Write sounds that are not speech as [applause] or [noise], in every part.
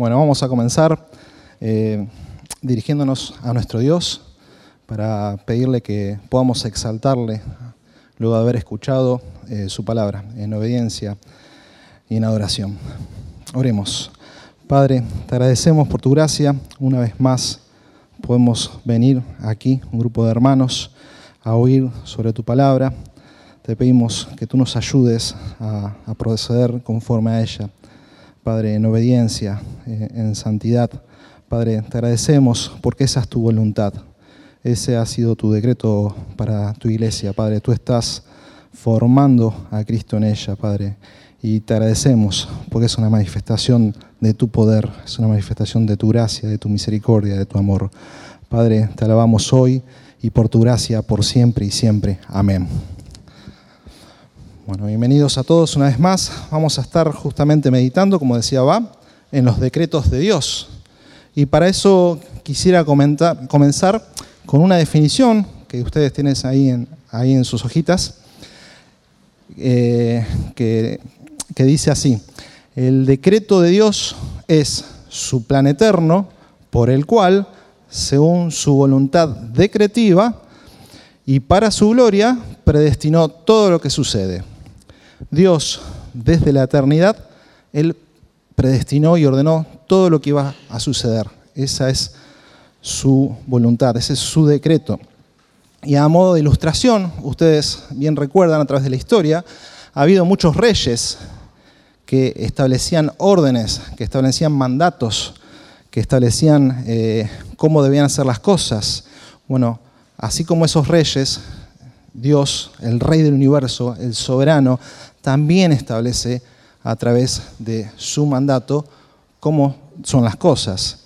Bueno, vamos a comenzar eh, dirigiéndonos a nuestro Dios para pedirle que podamos exaltarle luego de haber escuchado eh, su palabra en obediencia y en adoración. Oremos. Padre, te agradecemos por tu gracia. Una vez más podemos venir aquí, un grupo de hermanos, a oír sobre tu palabra. Te pedimos que tú nos ayudes a, a proceder conforme a ella. Padre, en obediencia, eh, en santidad. Padre, te agradecemos porque esa es tu voluntad. Ese ha sido tu decreto para tu iglesia, Padre. Tú estás formando a Cristo en ella, Padre. Y te agradecemos porque es una manifestación de tu poder, es una manifestación de tu gracia, de tu misericordia, de tu amor. Padre, te alabamos hoy y por tu gracia, por siempre y siempre. Amén. Bueno, bienvenidos a todos una vez más. Vamos a estar justamente meditando, como decía Va, en los decretos de Dios. Y para eso quisiera comenzar con una definición que ustedes tienen ahí en, sus hojitas, eh, que dice así, el decreto de Dios es su plan eterno por el cual, según su voluntad decretiva y para su gloria, predestinó todo lo que sucede. Dios, desde la eternidad, Él predestinó y ordenó todo lo que iba a suceder. Esa es su voluntad, ese es su decreto. Y a modo de ilustración, ustedes bien recuerdan a través de la historia, ha habido muchos reyes que establecían órdenes, que establecían mandatos, que establecían eh, cómo debían hacer las cosas. Bueno, así como esos reyes, Dios, el rey del universo, el soberano, también establece a través de su mandato cómo son las cosas.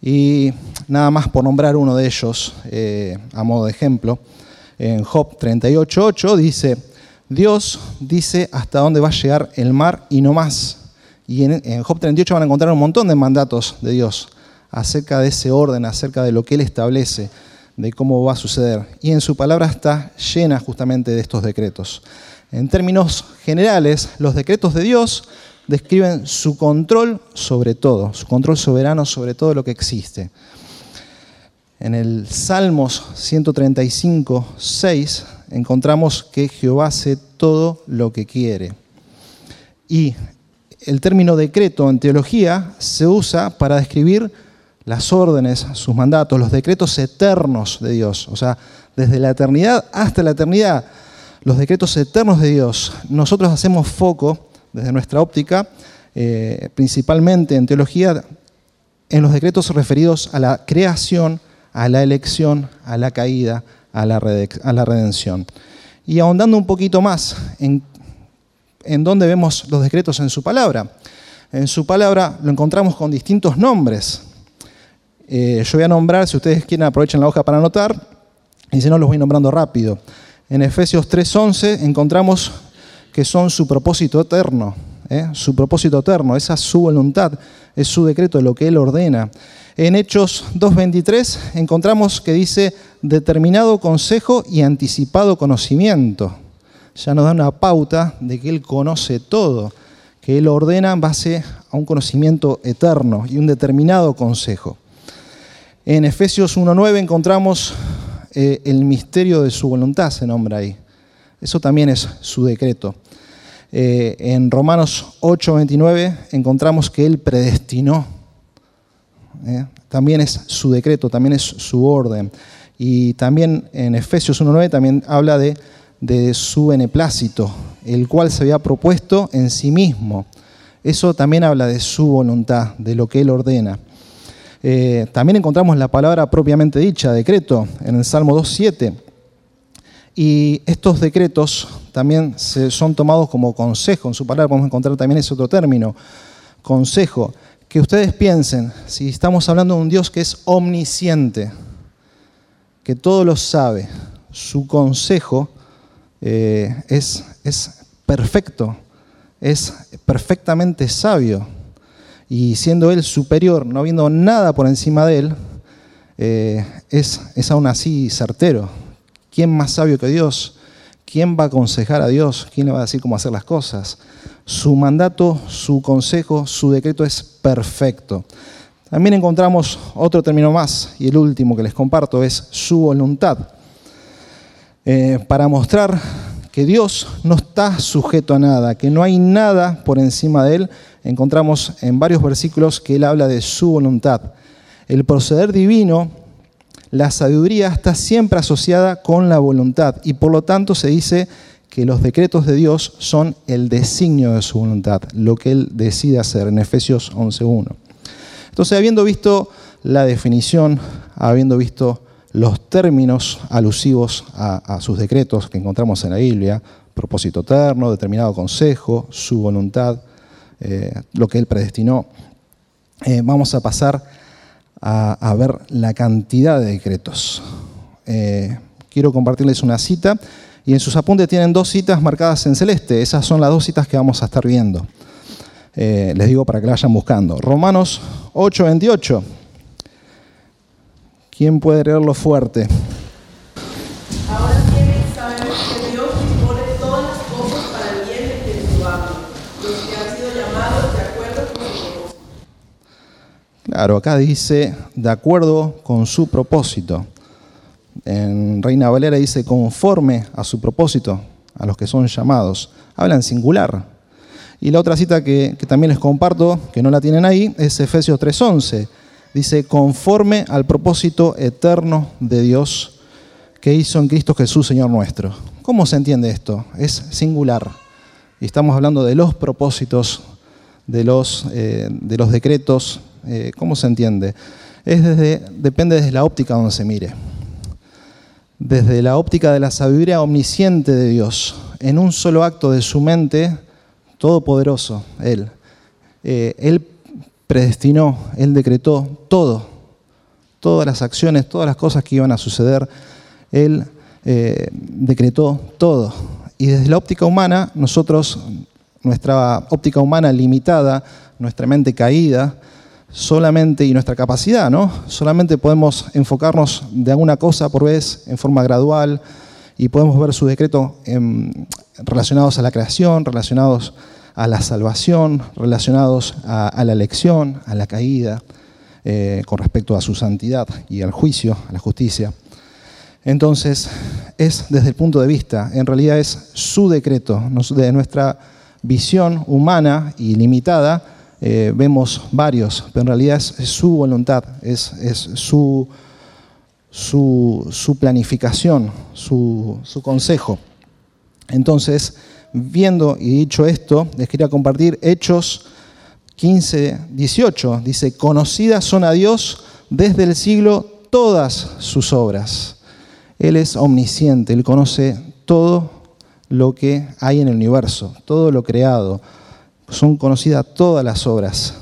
Y nada más por nombrar uno de ellos, eh, a modo de ejemplo, en Job 38.8 dice, Dios dice hasta dónde va a llegar el mar y no más. Y en, en Job 38 van a encontrar un montón de mandatos de Dios acerca de ese orden, acerca de lo que Él establece, de cómo va a suceder. Y en su palabra está llena justamente de estos decretos. En términos generales, los decretos de Dios describen su control sobre todo, su control soberano sobre todo lo que existe. En el Salmos 135, 6 encontramos que Jehová hace todo lo que quiere. Y el término decreto en teología se usa para describir las órdenes, sus mandatos, los decretos eternos de Dios. O sea, desde la eternidad hasta la eternidad, los decretos eternos de Dios. Nosotros hacemos foco desde nuestra óptica, eh, principalmente en teología, en los decretos referidos a la creación, a la elección, a la caída, a la, redención. Y ahondando un poquito más en, en dónde vemos los decretos en su palabra. En su palabra lo encontramos con distintos nombres. Eh, yo voy a nombrar, si ustedes quieren aprovechen la hoja para anotar, y si no los voy nombrando rápido. En Efesios 3:11 encontramos que son su propósito eterno, ¿eh? su propósito eterno, esa es su voluntad, es su decreto, lo que Él ordena. En Hechos 2.23 encontramos que dice determinado consejo y anticipado conocimiento. Ya nos da una pauta de que Él conoce todo, que Él ordena en base a un conocimiento eterno y un determinado consejo. En Efesios 1.9 encontramos eh, el misterio de su voluntad, se nombra ahí. Eso también es su decreto. Eh, en Romanos 8.29 encontramos que Él predestinó. ¿eh? También es su decreto, también es su orden. Y también en Efesios 1.9 también habla de, de su beneplácito, el cual se había propuesto en sí mismo. Eso también habla de su voluntad, de lo que Él ordena. Eh, también encontramos la palabra propiamente dicha, decreto, en el Salmo 2.7. Y estos decretos también son tomados como consejo. En su palabra podemos encontrar también ese otro término, consejo. Que ustedes piensen, si estamos hablando de un Dios que es omnisciente, que todo lo sabe, su consejo eh, es, es perfecto, es perfectamente sabio y siendo Él superior, no habiendo nada por encima de Él, eh, es, es aún así certero. ¿Quién más sabio que Dios? ¿quién va a aconsejar a Dios? ¿Quién le va a decir cómo hacer las cosas? Su mandato, su consejo, su decreto es perfecto. También encontramos otro término más, y el último que les comparto es su voluntad. Eh, para mostrar que Dios no está sujeto a nada, que no hay nada por encima de Él, encontramos en varios versículos que Él habla de su voluntad. El proceder divino, la sabiduría está siempre asociada con la voluntad y por lo tanto se dice que los decretos de Dios son el designio de su voluntad, lo que Él decide hacer en Efesios 11.1. Entonces, habiendo visto la definición, habiendo visto los términos alusivos a, sus decretos que encontramos en la Biblia, propósito eterno, determinado consejo, su voluntad, eh, lo que Él predestinó, eh, vamos a pasar a, ver la cantidad de decretos. Eh, quiero compartirles una cita y en sus apuntes tienen dos citas marcadas en celeste. Esas son las dos citas que vamos a estar viendo. les digo para que la vayan buscando. Romanos 8:28. ¿Quién puede leerlo fuerte? Ahora tienen saber que Dios dispone todas las cosas para el bien de quienes lo aman, los que han sido llamados de acuerdo con su propósito. Claro, acá dice de acuerdo con su propósito. En Reina Valera dice conforme a su propósito, a los que son llamados. Habla en singular. Y la otra cita que, también les comparto, que no la tienen ahí, es Efesios 3.11 dice, conforme al propósito eterno de Dios que hizo en Cristo Jesús, Señor nuestro. ¿Cómo se entiende esto? Es singular. Y estamos hablando de los propósitos, de los, eh, de los decretos. Eh, ¿Cómo se entiende? Es desde, depende desde la óptica donde se mire. Desde la óptica de la sabiduría omnisciente de Dios, en un solo acto de su mente, todopoderoso, Él. Eh, él predestinó, Él decretó todo, todas las acciones, todas las cosas que iban a suceder, Él eh, decretó todo. Y desde la óptica humana, nosotros, nuestra óptica humana limitada, nuestra mente caída, solamente, y nuestra capacidad, ¿no? Solamente podemos enfocarnos de alguna cosa por vez, en forma gradual, y podemos ver su decreto relacionados a la creación, relacionados a la salvación, relacionados a, la elección, a la caída, eh, con respecto a su santidad y al juicio, a la justicia. Entonces, es desde el punto de vista, en realidad es su decreto, de nuestra visión humana y limitada, eh, vemos varios, pero en realidad es, su voluntad, es, su, su, planificación, su, su consejo. Entonces, viendo y dicho esto, les quería compartir Hechos 15, 18. Dice, conocidas son a Dios desde el siglo todas sus obras. Él es omnisciente, Él conoce todo lo que hay en el universo, todo lo creado. Son conocidas todas las obras.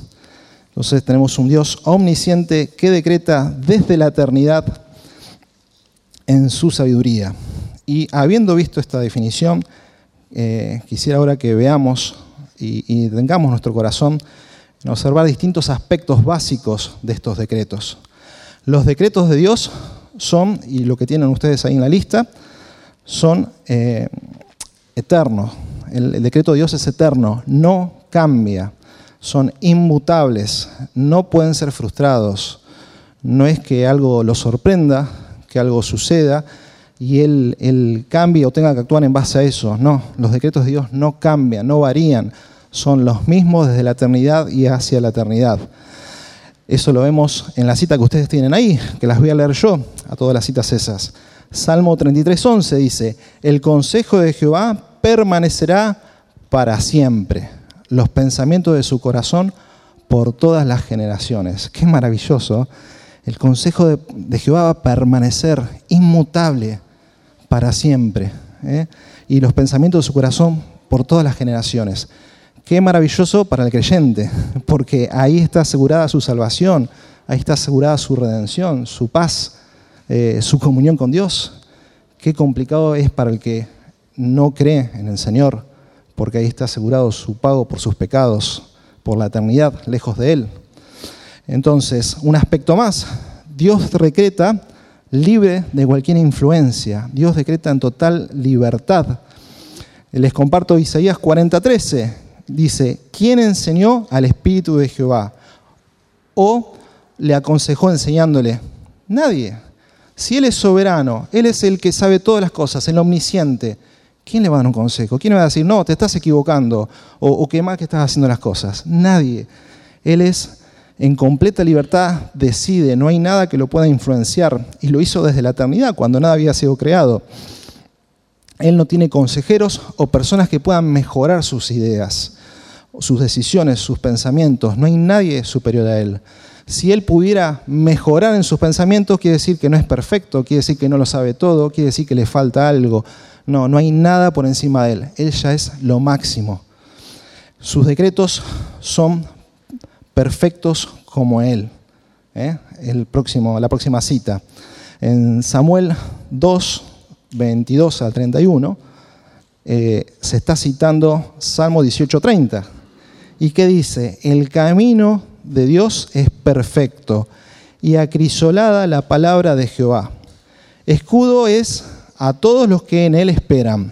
Entonces tenemos un Dios omnisciente que decreta desde la eternidad en su sabiduría. Y habiendo visto esta definición, eh, quisiera ahora que veamos y, tengamos nuestro corazón en observar distintos aspectos básicos de estos decretos. Los decretos de Dios son, y lo que tienen ustedes ahí en la lista, son eh, eternos. El decreto de Dios es eterno, no cambia, son inmutables, no pueden ser frustrados. No es que algo los sorprenda, que algo suceda, y él, cambie o tenga que actuar en base a eso. No, los decretos de Dios no cambian, no varían, son los mismos desde la eternidad y hacia la eternidad. Eso lo vemos en la cita que ustedes tienen ahí, que las voy a leer yo, a todas las citas esas. Salmo 33.11 dice, el consejo de Jehová permanecerá para siempre, los pensamientos de su corazón por todas las generaciones. Qué maravilloso. El consejo de, Jehová va a permanecer inmutable para siempre. ¿eh? Y los pensamientos de su corazón por todas las generaciones. Qué maravilloso para el creyente, porque ahí está asegurada su salvación, ahí está asegurada su redención, su paz, eh, su comunión con Dios. Qué complicado es para el que no cree en el Señor, porque ahí está asegurado su pago por sus pecados, por la eternidad, lejos de Él. Entonces, un aspecto más, Dios decreta libre de cualquier influencia. Dios decreta en total libertad Les comparto Isaías 40:13. Dice, ¿quién enseñó al Espíritu de Jehová? ¿O le aconsejó enseñándole? Nadie. Si Él es soberano, Él es el que sabe todas las cosas, el omnisciente, ¿quién le va a dar un consejo? ¿Quién le va a decir, no, te estás equivocando? O, o qué mal que estás haciendo las cosas. Nadie. Él es en completa libertad, decide, no hay nada que lo pueda influenciar. Y lo hizo desde la eternidad, cuando nada había sido creado. Él no tiene consejeros o personas que puedan mejorar sus ideas, sus decisiones, sus pensamientos. No hay nadie superior a Él. Si Él pudiera mejorar en sus pensamientos, quiere decir que no es perfecto, quiere decir que no lo sabe todo, quiere decir que le falta algo. No, no hay nada por encima de Él. Él ya es lo máximo. Sus decretos son perfectos como Él. ¿eh? El próximo, la próxima cita. En Samuel 2, 22 al 31, eh, se está citando Salmo 18:30. ¿Y qué dice? El camino de Dios es perfecto y acrisolada la palabra de Jehová. Escudo es a todos los que en él esperan.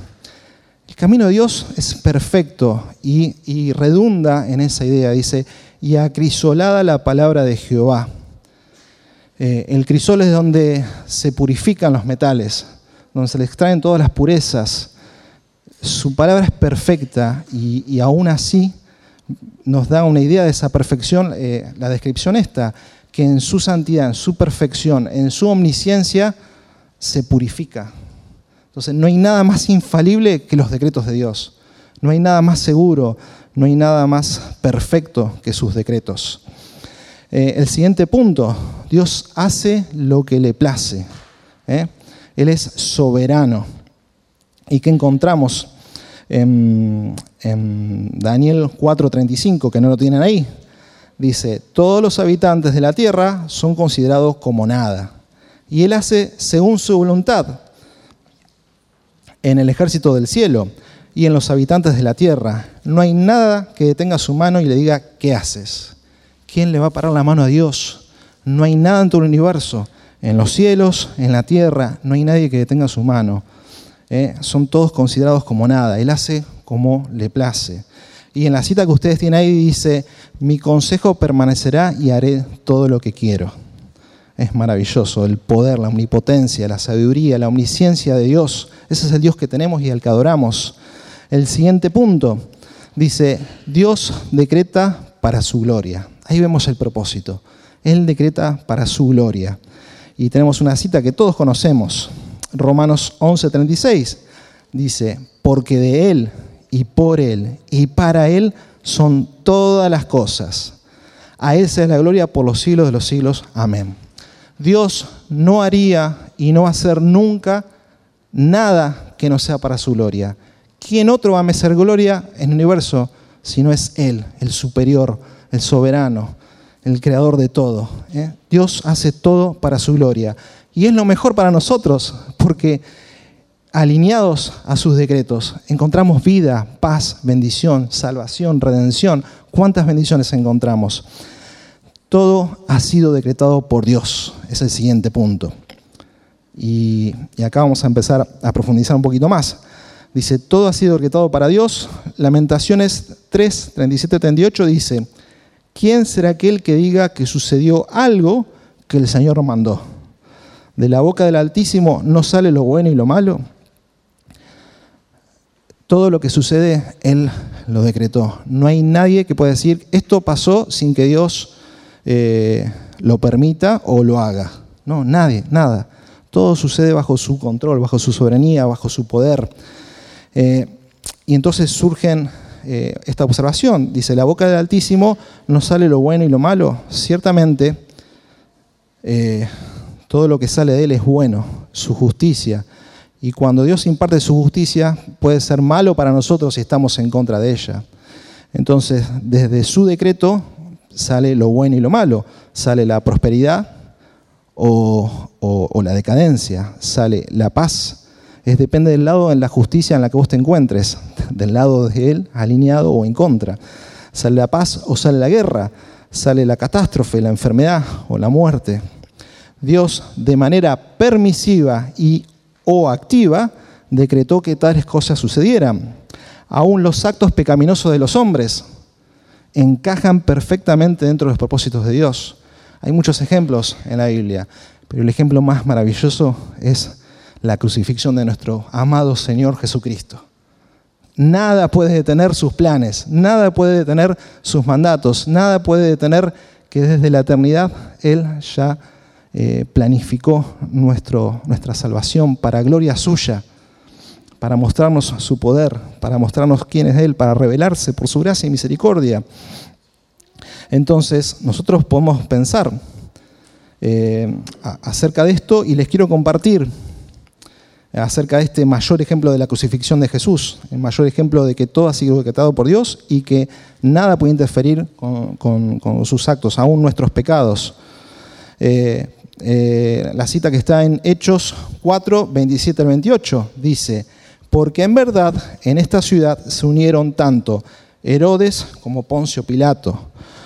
El camino de Dios es perfecto y, redunda en esa idea. Dice, y acrisolada la palabra de Jehová. Eh, el crisol es donde se purifican los metales, donde se le extraen todas las purezas. Su palabra es perfecta y, aún así nos da una idea de esa perfección, eh, la descripción esta, que en su santidad, en su perfección, en su omnisciencia, se purifica. Entonces no hay nada más infalible que los decretos de Dios. No hay nada más seguro, no hay nada más perfecto que sus decretos. Eh, el siguiente punto, Dios hace lo que le place. ¿eh? Él es soberano. ¿Y qué encontramos en, en Daniel 4:35, que no lo tienen ahí? Dice, todos los habitantes de la tierra son considerados como nada. Y Él hace según su voluntad en el ejército del cielo y en los habitantes de la tierra. No hay nada que detenga su mano y le diga, ¿qué haces? ¿Quién le va a parar la mano a Dios? No hay nada en todo el universo, en los cielos, en la tierra, no hay nadie que detenga su mano. ¿eh? Son todos considerados como nada. Él hace como le place. Y en la cita que ustedes tienen ahí dice, mi consejo permanecerá y haré todo lo que quiero. Es maravilloso el poder, la omnipotencia, la sabiduría, la omnisciencia de Dios. Ese es el Dios que tenemos y al que adoramos. El siguiente punto dice, Dios decreta para su gloria. Ahí vemos el propósito. Él decreta para su gloria. Y tenemos una cita que todos conocemos. Romanos 11:36 dice, porque de Él y por Él y para Él son todas las cosas. A Él sea la gloria por los siglos de los siglos. Amén. Dios no haría y no va a hacer nunca nada que no sea para su gloria. ¿quién otro va a merecer gloria en el universo si no es Él, el superior, el soberano, el creador de todo? ¿eh? Dios hace todo para su gloria. Y es lo mejor para nosotros, porque alineados a sus decretos encontramos vida, paz, bendición, salvación, redención. ¿Cuántas bendiciones encontramos? Todo ha sido decretado por Dios. Es el siguiente punto. Y, acá vamos a empezar a profundizar un poquito más. Dice, todo ha sido orquestado para Dios. Lamentaciones 3, 37, 38 dice, ¿quién será aquel que diga que sucedió algo que el Señor mandó? De la boca del Altísimo no sale lo bueno y lo malo. Todo lo que sucede, Él lo decretó. No hay nadie que pueda decir, esto pasó sin que Dios eh, lo permita o lo haga. No, nadie, nada. Todo sucede bajo su control, bajo su soberanía, bajo su poder. Eh, y entonces surgen eh, esta observación. Dice, la boca del Altísimo no sale lo bueno y lo malo. Ciertamente, todo lo que sale de Él es bueno, su justicia. Y cuando Dios imparte su justicia, puede ser malo para nosotros si estamos en contra de ella. Entonces, desde su decreto sale lo bueno y lo malo. Sale la prosperidad o la decadencia. Sale la paz es depende del lado en la justicia en la que vos te encuentres, [laughs] del lado de él, alineado o en contra. Sale la paz o sale la guerra, sale la catástrofe, la enfermedad o la muerte. Dios de manera permisiva y o activa decretó que tales cosas sucedieran. Aún los actos pecaminosos de los hombres encajan perfectamente dentro de los propósitos de Dios. Hay muchos ejemplos en la Biblia, pero el ejemplo más maravilloso es la crucifixión de nuestro amado Señor Jesucristo. Nada puede detener sus planes, nada puede detener sus mandatos, nada puede detener que desde la eternidad Él ya eh, planificó nuestra salvación para gloria suya, para mostrarnos su poder, para mostrarnos quién es Él, para revelarse por su gracia y misericordia. Entonces, nosotros podemos pensar eh, acerca de esto y les quiero compartir acerca de este mayor ejemplo de la crucifixión de Jesús, el mayor ejemplo de que todo ha sido decretado por Dios y que nada puede interferir con, sus actos, aún nuestros pecados. Eh, eh, la cita que está en Hechos 4, 27 al 28 dice, porque en verdad en esta ciudad se unieron tanto Herodes como Poncio Pilato,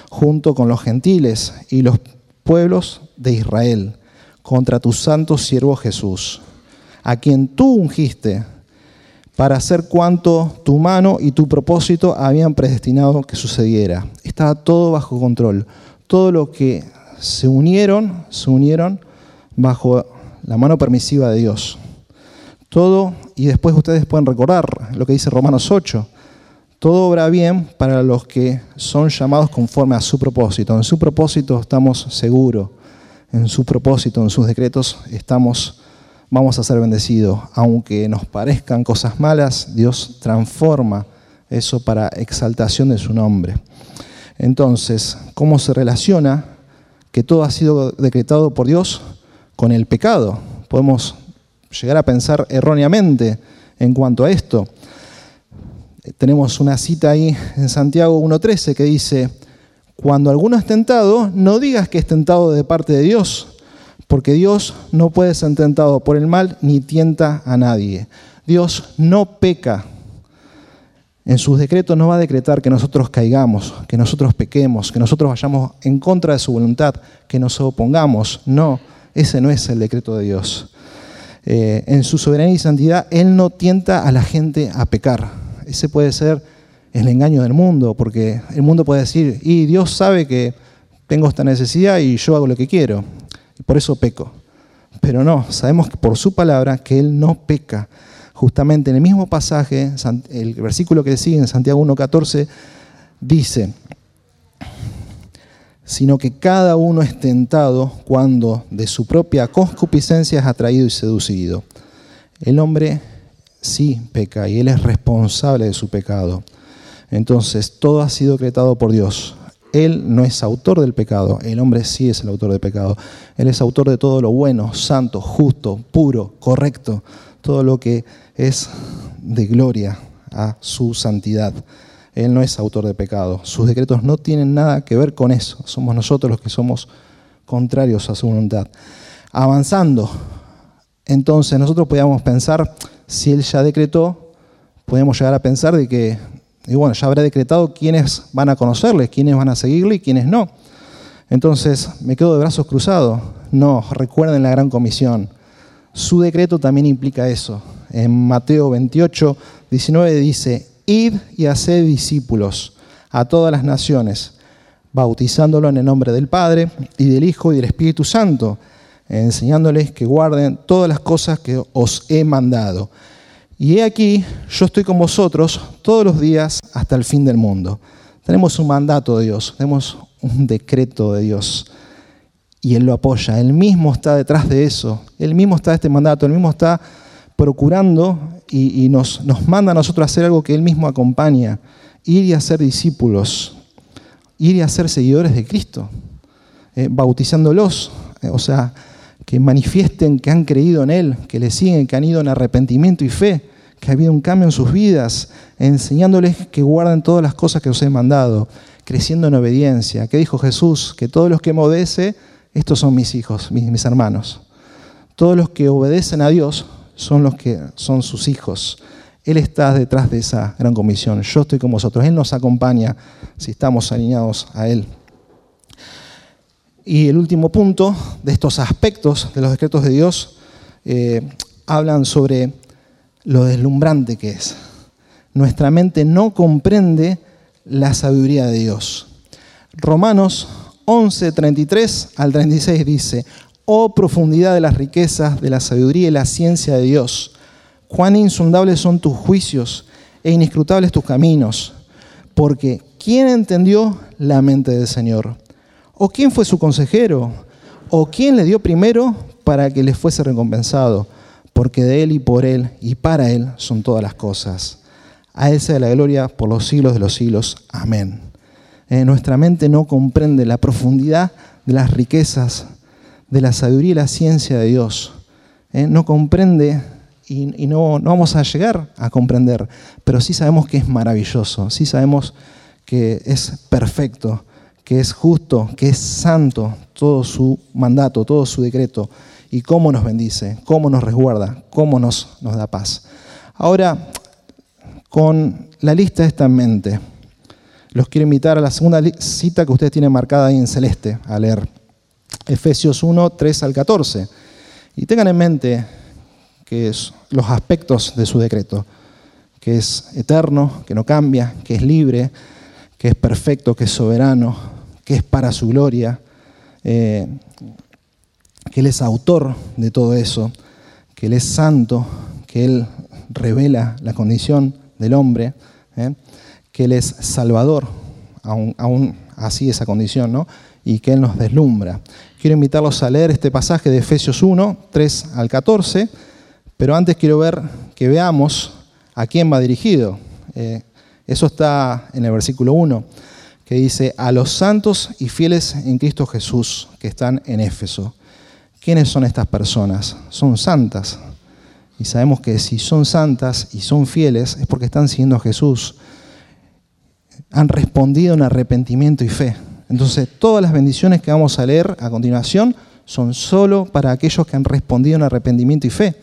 junto con los gentiles y los pueblos de Israel, contra tu santo siervo Jesús a quien tú ungiste para hacer cuanto tu mano y tu propósito habían predestinado que sucediera. Estaba todo bajo control. Todo lo que se unieron, se unieron bajo la mano permisiva de Dios. Todo, y después ustedes pueden recordar lo que dice Romanos 8, todo obra bien para los que son llamados conforme a su propósito. En su propósito estamos seguros, en su propósito, en sus decretos estamos vamos a ser bendecidos. Aunque nos parezcan cosas malas, Dios transforma eso para exaltación de su nombre. Entonces, ¿cómo se relaciona que todo ha sido decretado por Dios con el pecado? Podemos llegar a pensar erróneamente en cuanto a esto. Tenemos una cita ahí en Santiago 1.13 que dice, cuando alguno es tentado, no digas que es tentado de parte de Dios, porque Dios no puede ser tentado por el mal ni tienta a nadie. Dios no peca. En sus decretos no va a decretar que nosotros caigamos, que nosotros pequemos, que nosotros vayamos en contra de su voluntad, que nos opongamos. No, ese no es el decreto de Dios. Eh, en su soberanía y santidad, Él no tienta a la gente a pecar. Ese puede ser el engaño del mundo, porque el mundo puede decir, y Dios sabe que tengo esta necesidad y yo hago lo que quiero y por eso peco. Pero no, sabemos por su palabra que Él no peca. Justamente en el mismo pasaje, el versículo que sigue en Santiago 1.14, dice, sino que cada uno es tentado cuando de su propia concupiscencia es atraído y seducido. El hombre sí peca y él es responsable de su pecado. Entonces, todo ha sido decretado por Dios. Él no es autor del pecado, el hombre sí es el autor del pecado. Él es autor de todo lo bueno, santo, justo, puro, correcto, todo lo que es de gloria a su santidad. Él no es autor de pecado. Sus decretos no tienen nada que ver con eso. Somos nosotros los que somos contrarios a su voluntad. Avanzando, entonces nosotros podíamos pensar, si Él ya decretó, podemos llegar a pensar de que y bueno, ya habrá decretado quiénes van a conocerle, quiénes van a seguirle y quiénes no. Entonces, ¿me quedo de brazos cruzados? No, recuerden la gran comisión. Su decreto también implica eso. En Mateo 28, 19 dice, id y haced discípulos a todas las naciones, bautizándolo en el nombre del Padre y del Hijo y del Espíritu Santo, enseñándoles que guarden todas las cosas que os he mandado. Y he aquí, yo estoy con vosotros todos los días hasta el fin del mundo. Tenemos un mandato de Dios, tenemos un decreto de Dios. Y Él lo apoya, Él mismo está detrás de eso, Él mismo está de este mandato, Él mismo está procurando y, nos, manda a nosotros hacer algo que Él mismo acompaña, ir y hacer discípulos, ir y hacer seguidores de Cristo, eh, bautizándolos, eh, o sea, que manifiesten que han creído en Él, que le siguen, que han ido en arrepentimiento y fe, que ha habido un cambio en sus vidas, enseñándoles que guarden todas las cosas que os he mandado, creciendo en obediencia. ¿Qué dijo Jesús? Que todos los que me obedecen, estos son mis hijos, mis hermanos. Todos los que obedecen a Dios son los que son sus hijos. Él está detrás de esa gran comisión. Yo estoy con vosotros. Él nos acompaña si estamos alineados a Él. Y el último punto de estos aspectos de los decretos de Dios eh, hablan sobre lo deslumbrante que es. nuestra mente no comprende la sabiduría de Dios. Romanos 11, 33 al 36 dice, oh profundidad de las riquezas, de la sabiduría y la ciencia de Dios, cuán insondables son tus juicios e inescrutables tus caminos, porque ¿quién entendió la mente del Señor? ¿O quién fue su consejero? ¿O quién le dio primero para que le fuese recompensado? Porque de Él y por Él y para Él son todas las cosas. A Él sea la gloria por los siglos de los siglos. Amén. Eh, nuestra mente no comprende la profundidad de las riquezas, de la sabiduría y la ciencia de Dios. Eh, no comprende y, no, no, vamos a llegar a comprender, pero sí sabemos que es maravilloso, sí sabemos que es perfecto, que es justo, que es santo todo su mandato, todo su decreto, y cómo nos bendice, cómo nos resguarda, cómo nos, nos da paz. Ahora, con la lista esta en mente, los quiero invitar a la segunda cita que ustedes tienen marcada ahí en celeste, a leer Efesios 1, 3 al 14. Y tengan en mente que es los aspectos de su decreto, que es eterno, que no cambia, que es libre, que es perfecto, que es soberano, que es para su gloria, eh, que Él es autor de todo eso, que Él es santo, que Él revela la condición del hombre, eh, que Él es salvador, aún, así esa condición, ¿no? Y que Él nos deslumbra. Quiero invitarlos a leer este pasaje de Efesios 1, 3 al 14, pero antes quiero ver que veamos a quién va dirigido. Eh, eso está en el versículo 1 que dice, a los santos y fieles en Cristo Jesús que están en Éfeso. ¿Quiénes son estas personas? Son santas. Y sabemos que si son santas y son fieles es porque están siguiendo a Jesús. Han respondido en arrepentimiento y fe. Entonces, todas las bendiciones que vamos a leer a continuación son solo para aquellos que han respondido en arrepentimiento y fe.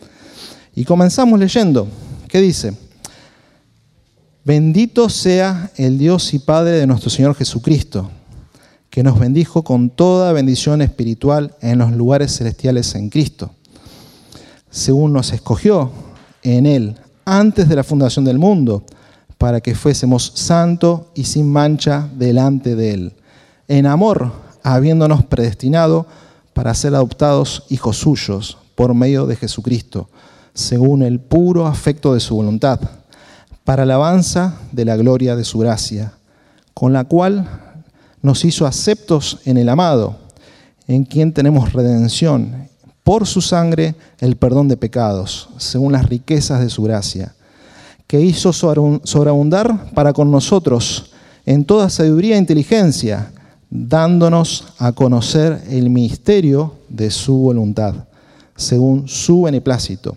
Y comenzamos leyendo. ¿Qué dice? Bendito sea el Dios y Padre de nuestro Señor Jesucristo, que nos bendijo con toda bendición espiritual en los lugares celestiales en Cristo, según nos escogió en Él antes de la fundación del mundo, para que fuésemos santo y sin mancha delante de Él, en amor, habiéndonos predestinado para ser adoptados hijos suyos por medio de Jesucristo, según el puro afecto de su voluntad para alabanza de la gloria de su gracia, con la cual nos hizo aceptos en el amado, en quien tenemos redención, por su sangre el perdón de pecados, según las riquezas de su gracia, que hizo sobreabundar para con nosotros en toda sabiduría e inteligencia, dándonos a conocer el misterio de su voluntad, según su beneplácito,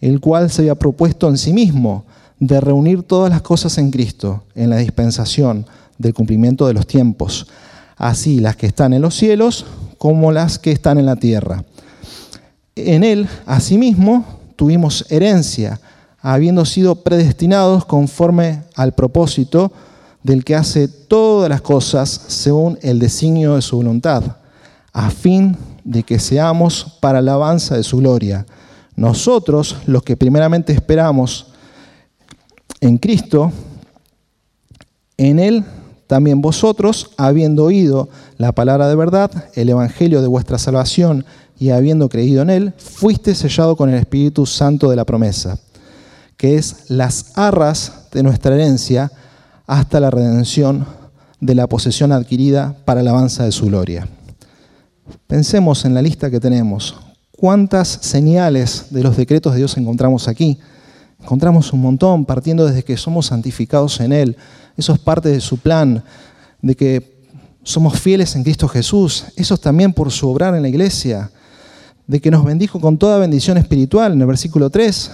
el cual se había propuesto en sí mismo, de reunir todas las cosas en Cristo, en la dispensación del cumplimiento de los tiempos, así las que están en los cielos como las que están en la tierra. En Él, asimismo, tuvimos herencia, habiendo sido predestinados conforme al propósito del que hace todas las cosas según el designio de su voluntad, a fin de que seamos para alabanza de su gloria. Nosotros, los que primeramente esperamos, en Cristo, en Él también vosotros, habiendo oído la palabra de verdad, el Evangelio de vuestra salvación, y habiendo creído en Él, fuiste sellado con el Espíritu Santo de la promesa, que es las arras de nuestra herencia hasta la redención de la posesión adquirida para alabanza de su gloria. Pensemos en la lista que tenemos. ¿Cuántas señales de los decretos de Dios encontramos aquí? Encontramos un montón partiendo desde que somos santificados en Él. Eso es parte de su plan, de que somos fieles en Cristo Jesús. Eso es también por su obrar en la iglesia, de que nos bendijo con toda bendición espiritual en el versículo 3.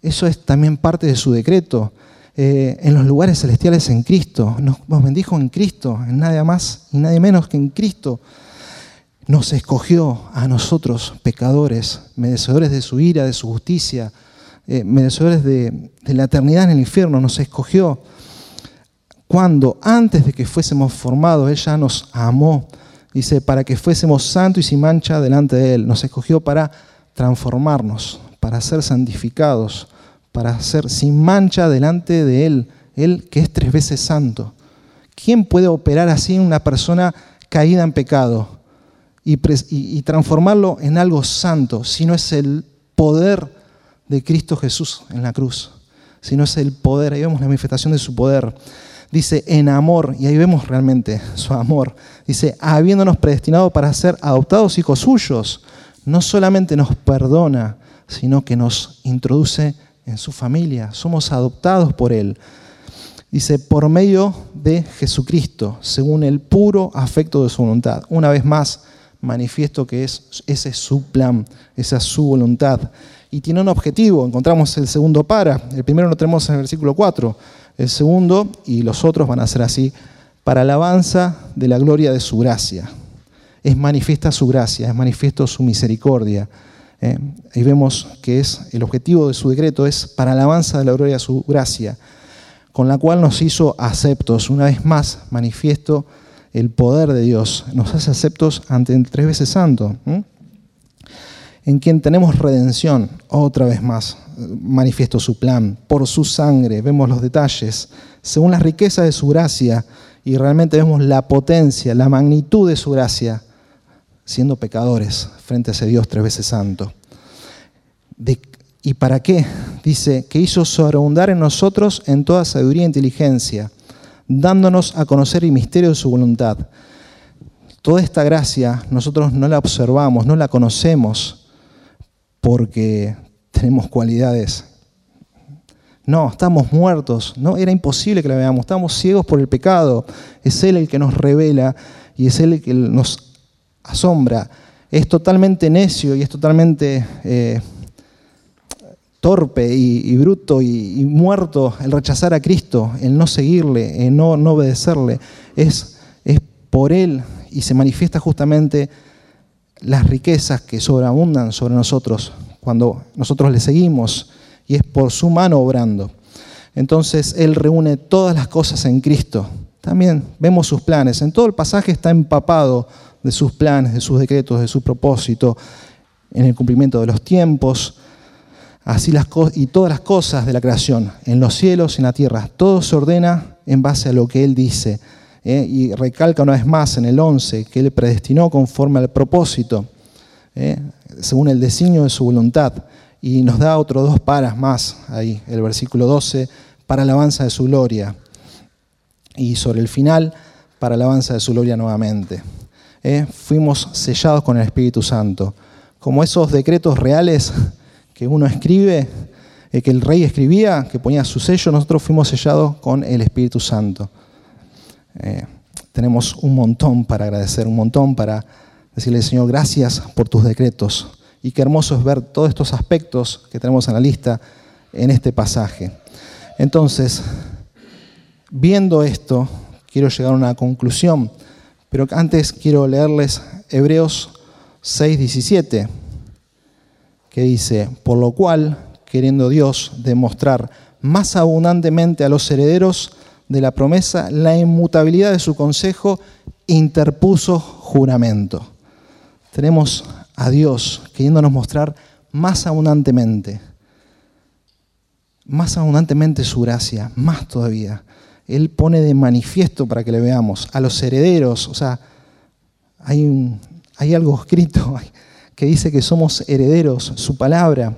Eso es también parte de su decreto. Eh, en los lugares celestiales en Cristo. Nos, bendijo en Cristo, en nadie más y nadie menos que en Cristo. Nos escogió a nosotros, pecadores, merecedores de su ira, de su justicia, eh, merecedores de, la eternidad en el infierno, nos escogió. Cuando antes de que fuésemos formados, Él ya nos amó, dice, para que fuésemos santos y sin mancha delante de Él. Nos escogió para transformarnos, para ser santificados, para ser sin mancha delante de Él, Él que es tres veces santo. ¿Quién puede operar así en una persona caída en pecado y, y transformarlo en algo santo si no es el poder de Cristo Jesús en la cruz? Si no es el poder, ahí vemos la manifestación de su poder dice en amor, y ahí vemos realmente su amor, dice, habiéndonos predestinado para ser adoptados hijos suyos, no solamente nos perdona, sino que nos introduce en su familia, somos adoptados por Él. Dice, por medio de Jesucristo, según el puro afecto de su voluntad. Una vez más, manifiesto que es, ese es su plan, esa es su voluntad. Y tiene un objetivo, encontramos el segundo para, el primero lo tenemos en el versículo 4, el segundo, y los otros van a ser así, para alabanza de la gloria de su gracia. Es manifiesta su gracia, es manifiesto su misericordia. ¿Eh? ahí vemos que es el objetivo de su decreto es para alabanza de la gloria de su gracia, con la cual nos hizo aceptos. Una vez más, manifiesto el poder de Dios. Nos hace aceptos ante tres veces santo. En quien tenemos redención, otra vez más manifiesto su plan, por su sangre, vemos los detalles, según las riquezas de su gracia, y realmente vemos la potencia, la magnitud de su gracia, siendo pecadores frente a ese Dios tres veces santo. ¿Y para qué? Dice que hizo sobreabundar en nosotros en toda sabiduría e inteligencia, dándonos a conocer el misterio de su voluntad. Toda esta gracia nosotros no la observamos, no la conocemos, porque tenemos cualidades. No, estamos muertos. No, era imposible que la veamos. Estamos ciegos por el pecado. Es Él el que nos revela y es Él el que nos asombra. Es totalmente necio y es totalmente eh, torpe y, bruto y, muerto el rechazar a Cristo, el no seguirle, el no, no obedecerle. Es, es por Él y se manifiesta justamente las riquezas que sobreabundan sobre nosotros cuando nosotros le seguimos y es por su mano obrando. Entonces Él reúne todas las cosas en Cristo. También vemos sus planes. En todo el pasaje está empapado de sus planes, de sus decretos, de su propósito, en el cumplimiento de los tiempos, así las y todas las cosas de la creación, en los cielos y en la tierra. Todo se ordena en base a lo que Él dice. ¿eh? Y recalca una vez más en el 11 que Él predestinó conforme al propósito. ¿eh? según el designio de su voluntad. Y nos da otros dos paras más ahí, el versículo 12, para alabanza de su gloria. Y sobre el final, para alabanza de su gloria nuevamente. ¿Eh? Fuimos sellados con el Espíritu Santo. Como esos decretos reales que uno escribe, eh, que el rey escribía, que ponía su sello, nosotros fuimos sellados con el Espíritu Santo. Eh, tenemos un montón para agradecer, un montón para decirle, Señor, gracias por tus decretos. Y qué hermoso es ver todos estos aspectos que tenemos en la lista en este pasaje. Entonces, viendo esto, quiero llegar a una conclusión, pero antes quiero leerles Hebreos 6, 17, que dice, por lo cual, queriendo Dios demostrar más abundantemente a los herederos de la promesa la inmutabilidad de su consejo, interpuso juramento tenemos a Dios queriéndonos mostrar más abundantemente, más abundantemente su gracia, más todavía. Él pone de manifiesto para que le veamos a los herederos, o sea, hay, hay algo escrito [laughs] que dice que somos herederos, su palabra,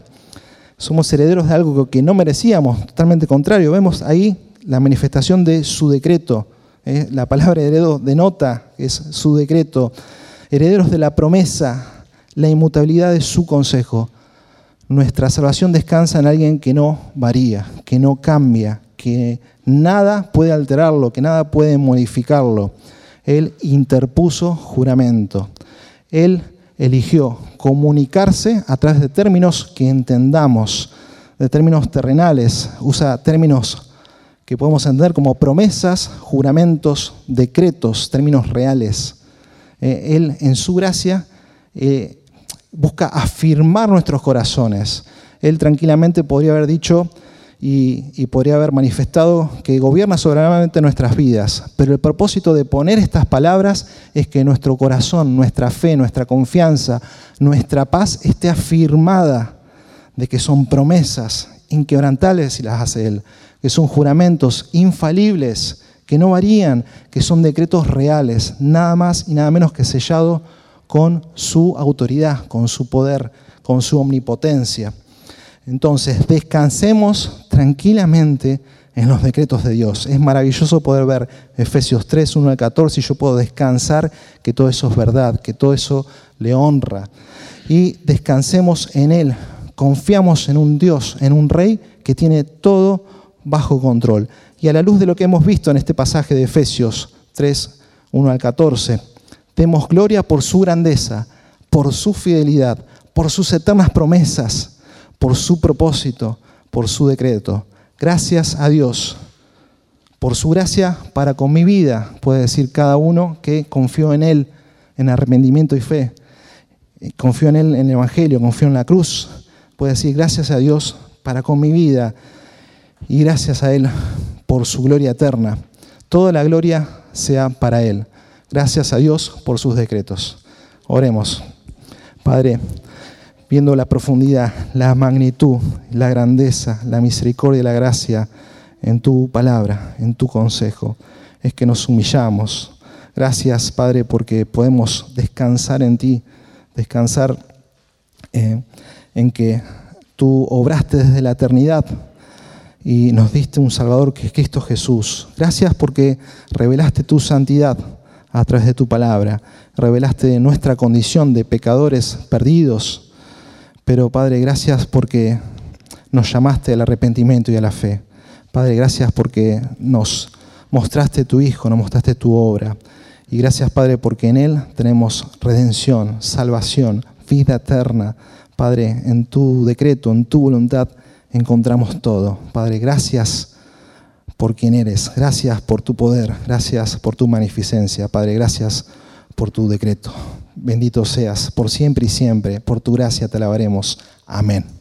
somos herederos de algo que no merecíamos, totalmente contrario. Vemos ahí la manifestación de su decreto. ¿eh? La palabra heredo denota que es su decreto herederos de la promesa, la inmutabilidad de su consejo. Nuestra salvación descansa en alguien que no varía, que no cambia, que nada puede alterarlo, que nada puede modificarlo. Él interpuso juramento. Él eligió comunicarse a través de términos que entendamos, de términos terrenales, usa términos que podemos entender como promesas, juramentos, decretos, términos reales. Eh, él en su gracia eh, busca afirmar nuestros corazones. Él tranquilamente podría haber dicho y, podría haber manifestado que gobierna soberanamente nuestras vidas, pero el propósito de poner estas palabras es que nuestro corazón, nuestra fe, nuestra confianza, nuestra paz esté afirmada de que son promesas inquebrantables y las hace Él, que son juramentos infalibles, que no varían, que son decretos reales, nada más y nada menos que sellado con su autoridad, con su poder, con su omnipotencia. Entonces, descansemos tranquilamente en los decretos de Dios. Es maravilloso poder ver Efesios 3, 1 al 14 y yo puedo descansar que todo eso es verdad, que todo eso le honra. Y descansemos en Él, confiamos en un Dios, en un Rey que tiene todo bajo control. Y a la luz de lo que hemos visto en este pasaje de Efesios 3, 1 al 14, demos gloria por su grandeza, por su fidelidad, por sus eternas promesas, por su propósito, por su decreto. Gracias a Dios por su gracia para con mi vida, puede decir cada uno que confió en Él en arrepentimiento y fe. Confió en Él en el Evangelio, confió en la cruz. Puede decir gracias a Dios para con mi vida y gracias a Él por su gloria eterna. Toda la gloria sea para Él. Gracias a Dios por sus decretos. Oremos. Padre, viendo la profundidad, la magnitud, la grandeza, la misericordia y la gracia en tu palabra, en tu consejo, es que nos humillamos. Gracias, Padre, porque podemos descansar en ti, descansar eh, en que tú obraste desde la eternidad y nos diste un Salvador que es Cristo Jesús. Gracias porque revelaste tu santidad a través de tu palabra, revelaste nuestra condición de pecadores perdidos, pero Padre, gracias porque nos llamaste al arrepentimiento y a la fe. Padre, gracias porque nos mostraste tu Hijo, nos mostraste tu obra. Y gracias, Padre, porque en Él tenemos redención, salvación, vida eterna. Padre, en tu decreto, en tu voluntad, encontramos todo. Padre, gracias por quien eres, gracias por tu poder, gracias por tu magnificencia. Padre, gracias por tu decreto. Bendito seas por siempre y siempre, por tu gracia te alabaremos. Amén.